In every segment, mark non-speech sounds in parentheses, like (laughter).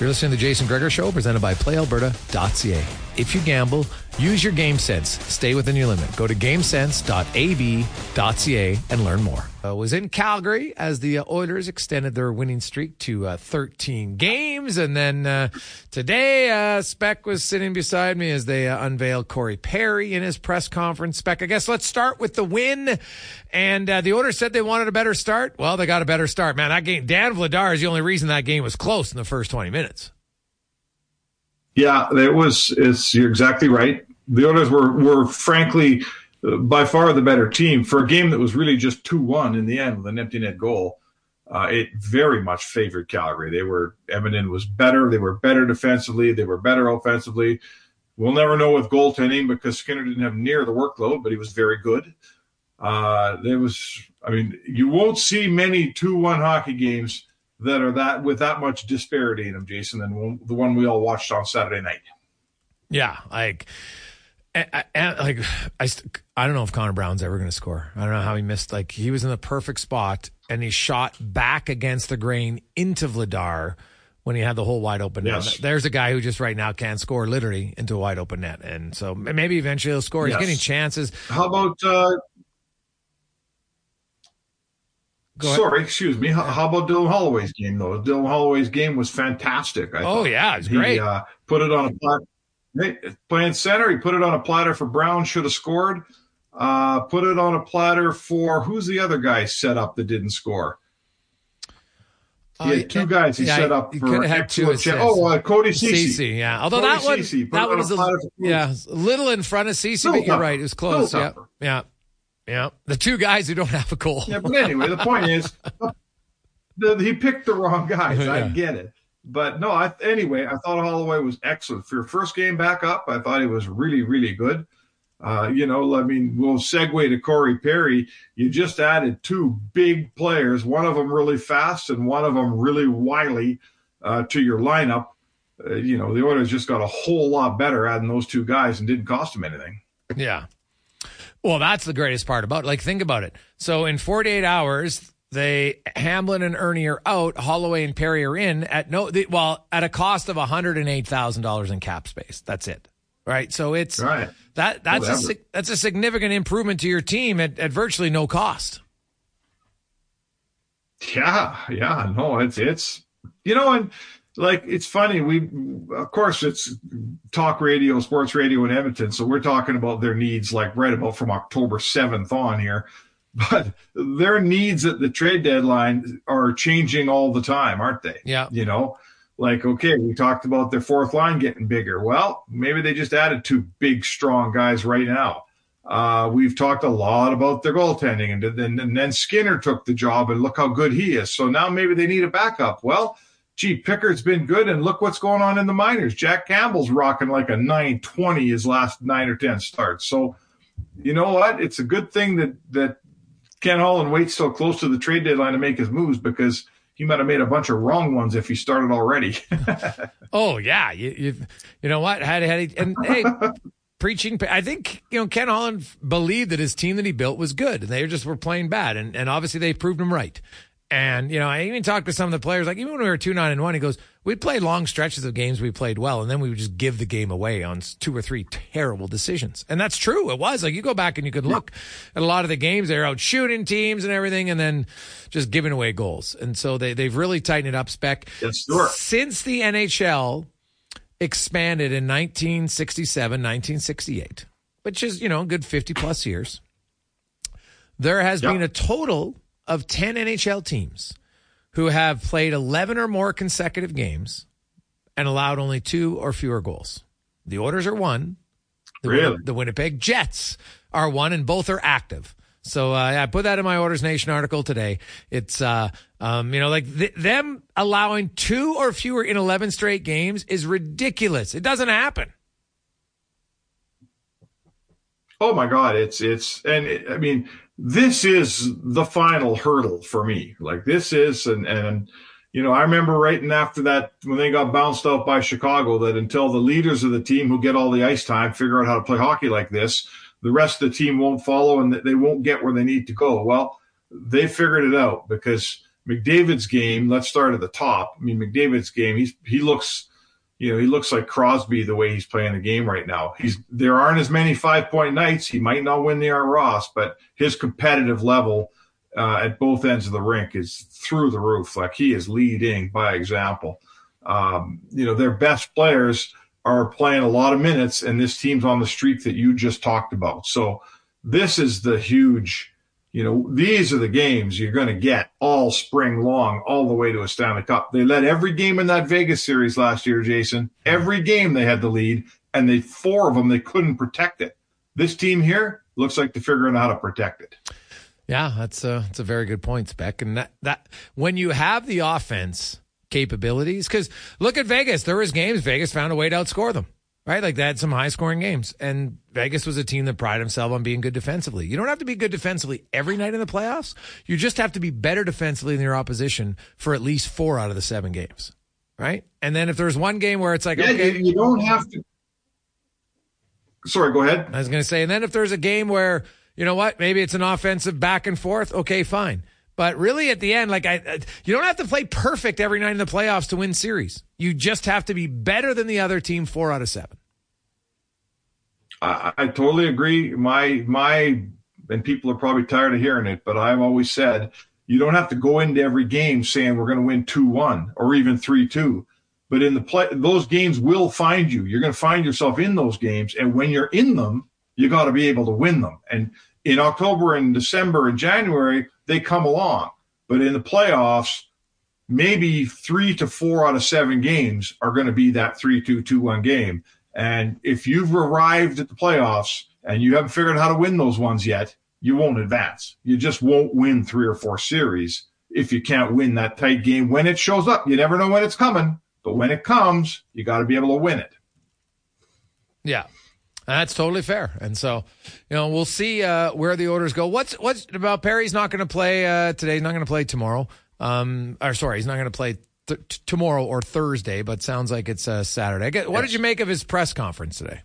You're listening to the Jason Gregor Show, presented by PlayAlberta.ca. If you gamble, use your game sense. Stay within your limit. Go to gamesense.ab.ca and learn more. I was in Calgary as the uh, Oilers extended their winning streak to uh, 13 games. And then uh, today, uh, Spec was sitting beside me as they uh, unveiled Corey Perry in his press conference. Spec, I guess let's start with the win. And uh, the Oilers said they wanted a better start. Well, they got a better start. Man, that game, Dan Vladar is the only reason that game was close in the first 20 minutes. Yeah, it was. It's you're exactly right. The Oilers were were frankly uh, by far the better team for a game that was really just two one in the end with an empty net goal. Uh, it very much favored Calgary. They were Edmonton was better. They were better defensively. They were better offensively. We'll never know with goaltending because Skinner didn't have near the workload, but he was very good. Uh, there was, I mean, you won't see many two one hockey games that are that with that much disparity in them, Jason, than the one we all watched on Saturday night. Yeah, like, and, like I, I don't know if Connor Brown's ever going to score. I don't know how he missed. Like he was in the perfect spot and he shot back against the grain into Vladar when he had the whole wide open net. Yes. There's a guy who just right now can't score literally into a wide open net, and so maybe eventually he'll score. Yes. He's getting chances. How about? Uh, Go ahead. Sorry, excuse me. How, how about Dylan Holloway's game though? Dylan Holloway's game was fantastic. I Oh thought. yeah, it's he great. uh, put it on a platter. Playing center, he put it on a platter for Brown. Should have scored. Uh, put it on a platter for who's the other guy set up that didn't score? He had two guys he yeah, set up for could have had two excellent. Oh, uh, Cody Cece. Cece, yeah. Although Cody that one, Cece, that one on was a yeah, a little in front of Cece, but you're tougher. right. It was close. Yeah, yeah, yeah. The two guys who don't have a goal. Yeah, but anyway, the point is, the, he picked the wrong guys. (laughs) I get it, but no. I, anyway, I thought Holloway was excellent for your first game back up. I thought he was really, really good. Uh, you know, I mean, we'll segue to Corey Perry. You just added two big players, one of them really fast and one of them really wily uh, to your lineup. Uh, you know, the Oilers just got a whole lot better adding those two guys and didn't cost them anything. Yeah. Well, that's the greatest part about it. Like, think about it. So in 48 hours, they Hamblin and Erne are out. Holloway and Perry are in at no, the, well, at a cost of $108,000 in cap space. That's it. Right. So it's Right. that that's a, Whatever. that's a significant improvement to your team at, at virtually no cost. Yeah, yeah, no, it's it's you know, and like it's funny. We of course it's talk radio, sports radio in Edmonton, so we're talking about their needs like right about from October seventh on here. (laughs) But their needs at the trade deadline are changing all the time, aren't they? Yeah. You know, like okay, we talked about their fourth line getting bigger. Well, maybe they just added two big, strong guys right now. Uh, we've talked a lot about their goaltending, and then and then Skinner took the job, and look how good he is. So now maybe they need a backup. Well, gee, Pickard's been good, and look what's going on in the minors. Jack Campbell's rocking like a 920 his last nine or ten starts. So you know what? It's a good thing that that Ken Holland waits so close to the trade deadline to make his moves because he might have made a bunch of wrong ones if he started already. (laughs) oh yeah, you, you, you know what? Had had he, and hey, (laughs) preaching. I think you know Ken Holland believed that his team that he built was good, and they just were playing bad, and and obviously they proved him right. And you know, I even talked to some of the players. Like even when we were two nine and one, he goes, "We played long stretches of games we played well, and then we would just give the game away on two or three terrible decisions." And that's true. It was like you go back and you could look at a lot of the games. They're out shooting teams and everything, and then just giving away goals. And so they they've really tightened it up. Spec yes, sure. since the NHL expanded in 1967, 1968, which is you know a good 50 plus years. There has yep. been a total of 10 NHL teams who have played 11 or more consecutive games and allowed only two or fewer goals. The Oilers are one. The, really? the Winnipeg Jets are one, and both are active. So uh, I put that in my Oilers Nation article today. It's uh, um, you know like th- them allowing two or fewer in eleven straight games is ridiculous. It doesn't happen. Oh my God! It's it's and it, I mean this is the final hurdle for me. Like this is, and and you know, I remember writing after that when they got bounced out by Chicago that until the leaders of the team who get all the ice time figure out how to play hockey like this, the rest of the team won't follow and they won't get where they need to go. Well, they figured it out because McDavid's game. Let's start at the top. I mean, McDavid's game. He's he looks you know, he looks like Crosby the way he's playing the game right now. He's there aren't as many five point nights. He might not win the Art Ross, but his competitive level uh, at both ends of the rink is through the roof. Like he is leading by example. Um, you know, their best players are playing a lot of minutes, and this team's on the streak that you just talked about. So this is the huge you know, these are the games you're going to get all spring long, all the way to a Stanley Cup. They led every game in that Vegas series last year, Jason. Every game they had the lead, and they four of them they couldn't protect it. This team here looks like they're figuring out how to protect it. Yeah, that's a that's a very good point, Spec. And that that when you have the offense capabilities, because look at Vegas, there was games Vegas found a way to outscore them right? Like they had some high scoring games. And Vegas was a team that prided himself on being good defensively. You don't have to be good defensively every night in the playoffs. You just have to be better defensively than your opposition for at least four out of the seven games, right? And then if there's one game where it's like, yeah, okay, you, you don't have to. Sorry, go ahead. I was going to say, and then if there's a game where, you know what, maybe it's an offensive back and forth, okay, fine. But really, at the end, like I, you don't have to play perfect every night in the playoffs to win series. You just have to be better than the other team four out of seven. I, I totally agree. My my, and people are probably tired of hearing it, but I've always said you don't have to go into every game saying we're going to win two one or even three two. But in the play, those games will find you. You're going to find yourself in those games, and when you're in them, you got to be able to win them. And in October and December and January, they come along. But in the playoffs, maybe three to four out of seven games are going to be that 3 2 2 1 game. And if you've arrived at the playoffs and you haven't figured out how to win those ones yet, you won't advance. You just won't win three or four series if you can't win that tight game when it shows up. You never know when it's coming, but when it comes, you got to be able to win it. Yeah. That's totally fair. And so, you know, we'll see uh, where the Oilers go. What's what's about Perry's not going to play uh, today. He's not going to play tomorrow. Um, or sorry, he's not going to play th- tomorrow or Thursday, but sounds like it's uh, Saturday. Guess, what yes. did you make of his press conference today?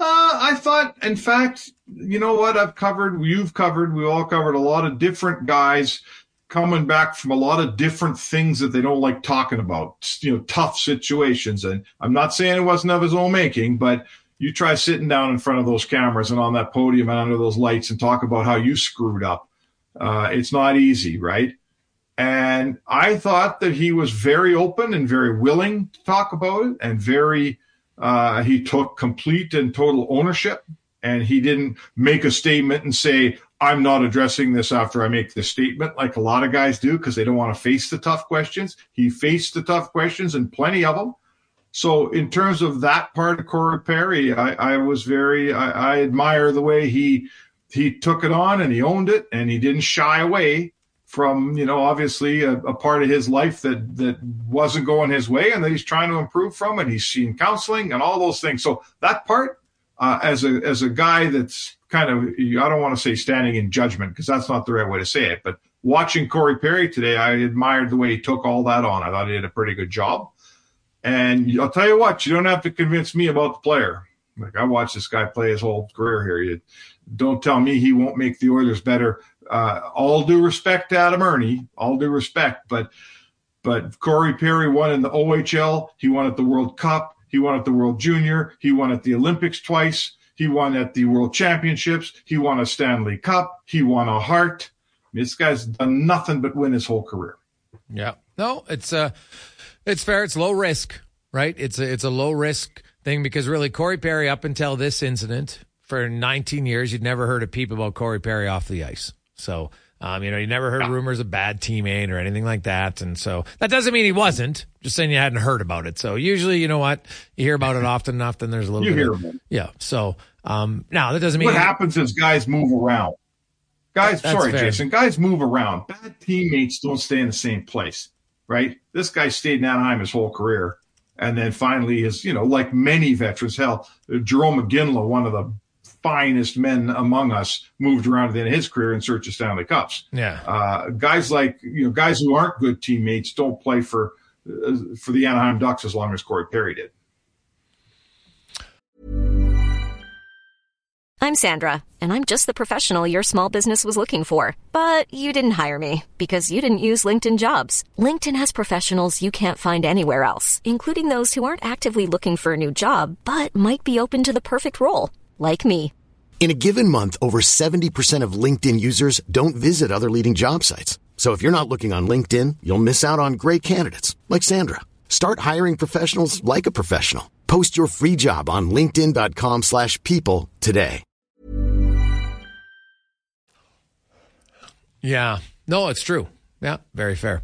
Uh, I thought, in fact, you know what? I've covered, you've covered, we all covered a lot of different guys coming back from a lot of different things that they don't like talking about, you know, tough situations. And I'm not saying it wasn't of his own making, but you try sitting down in front of those cameras and on that podium and under those lights and talk about how you screwed up. Uh, it's not easy, right? And I thought that he was very open and very willing to talk about it and very, uh, he took complete and total ownership and he didn't make a statement and say, I'm not addressing this after I make this statement like a lot of guys do because they don't want to face the tough questions. He faced the tough questions and plenty of them. So in terms of that part of Corey Perry, I, I was very I, I, admire the way he he took it on and he owned it and he didn't shy away from you know obviously a, a part of his life that that wasn't going his way and that he's trying to improve from and he's seen counseling and all those things. So that part uh, as a as a guy that's kind of I don't want to say standing in judgment because that's not the right way to say it, but watching Corey Perry today, I admired the way he took all that on. I thought he did a pretty good job. And I'll tell you what, you don't have to convince me about the player. Like I watched this guy play his whole career here. You don't tell me he won't make the Oilers better. Uh, all due respect to Adam Erne, all due respect, but but Corey Perry won in the OHL. He won at the World Cup. He won at the World Junior. He won at the Olympics twice. He won at the World Championships. He won a Stanley Cup. He won a Hart. This guy's done nothing but win his whole career. Yeah. No, it's uh it's fair. It's low risk, right? It's a it's a low risk thing because really Corey Perry up until this incident for 19 years you'd never heard a peep about Corey Perry off the ice. So um, you know, you never heard rumors of bad teammate or anything like that. And so that doesn't mean he wasn't, just saying you hadn't heard about it. So usually, you know what? You hear about it (laughs) often enough, then there's a little you bit. Hear of, it. Yeah. So um, now that doesn't mean. What happens is guys move around. Guys, sorry, fair. Jason. Guys move around. Bad teammates don't stay in the same place, right? This guy stayed in Anaheim his whole career. And then finally is, you know, like many veterans, hell, Jarome Iginla, one of the finest men among us, moved around at the end of his career in search of Stanley Cups. Yeah. Uh, guys like, you know, guys who aren't good teammates don't play for, uh, for the Anaheim Ducks as long as Corey Perry did. I'm Sandra, and I'm just the professional your small business was looking for. But you didn't hire me because you didn't use LinkedIn jobs. LinkedIn has professionals you can't find anywhere else, including those who aren't actively looking for a new job but might be open to the perfect role, like me. In a given month, over 70% of LinkedIn users don't visit other leading job sites. So if you're not looking on LinkedIn, you'll miss out on great candidates like Sandra. Start hiring professionals like a professional. Post your free job on linkedin.com/people slash people today. Yeah. No, it's true. Yeah, very fair.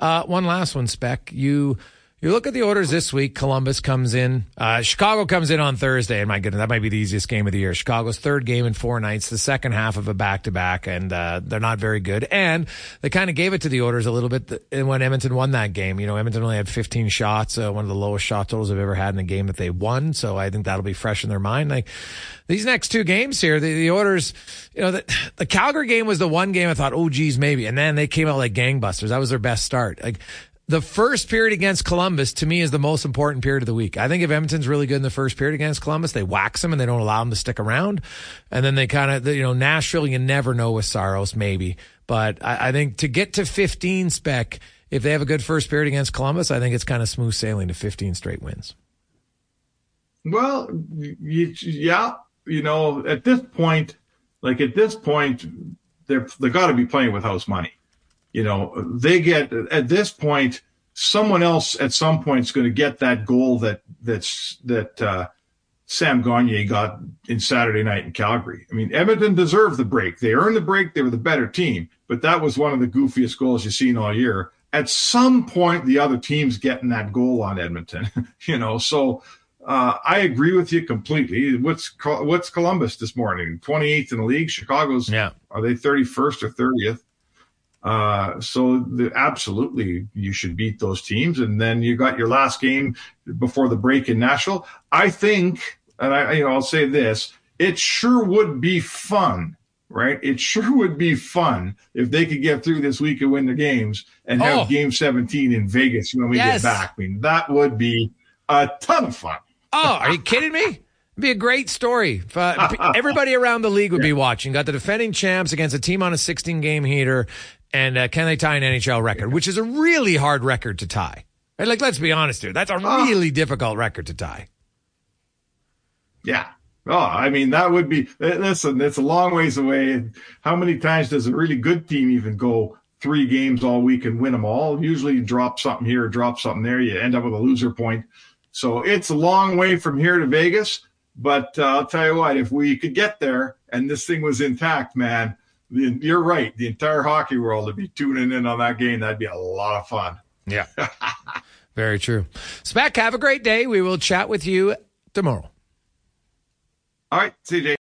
Uh, one last one, Spec. You you look at the Oilers this week. Columbus comes in. Uh, Chicago comes in on Thursday. And my goodness, that might be the easiest game of the year. Chicago's third game in four nights, the second half of a back to back, and uh, they're not very good. And they kind of gave it to the Oilers a little bit when Edmonton won that game. You know, Edmonton only had 15 shots, uh, one of the lowest shot totals I've ever had in a game that they won. So I think that'll be fresh in their mind. Like these next two games here, the, the Oilers, you know, the, the Calgary game was the one game I thought, oh, geez, maybe. And then they came out like gangbusters. That was their best start. Like the first period against Columbus to me is the most important period of the week. I think if Edmonton's really good in the first period against Columbus, they wax them and they don't allow them to stick around. And then they kind of, you know, Nashville, you never know with Saros, maybe. But I, I think to get to 15 spec, if they have a good first period against Columbus, I think it's kind of smooth sailing to 15 straight wins. Well, you, yeah, you know, at this point, like at this point, they're they got to be playing with house money. You know, they get at this point, someone else at some point is going to get that goal that that's that uh, Sam Gagner got in Saturday night in Calgary. I mean, Edmonton deserved the break. They earned the break. They were the better team, but that was one of the goofiest goals you've seen all year. At some point, the other team's getting that goal on Edmonton. (laughs) you know, so uh, I agree with you completely. What's what's Columbus this morning? Twenty eighth in the league. Chicago's Yeah. are they thirty first or thirtieth? Uh, so the, absolutely, you should beat those teams, and then you got your last game before the break in Nashville. I think, and I, you know, I'll say this: it sure would be fun, right? It sure would be fun if they could get through this week and win the games and have Oh. Game 17 in Vegas when we Yes. get back. I mean, that would be a ton of fun. Oh, are you kidding me? It'd be a great story. If, uh, (laughs) everybody around the league would be watching. Got the defending champs against a team on a 16 game heater, and uh, can they tie an NHL record, which is a really hard record to tie. Right, Like, let's be honest here. That's a really difficult record to tie. Yeah. Oh, I mean, that would be, eh, listen, it's a long ways away. How many times does a really good team even go three games all week and win them all? Usually you drop something here, drop something there. You end up with a loser point. So it's a long way from here to Vegas. But uh, I'll tell you what, if we could get there and this thing was intact, man, the, you're right. The entire hockey world would be tuning in on that game. That'd be a lot of fun. Yeah. (laughs) Very true. Spec, have a great day. We will chat with you tomorrow. All right. See you.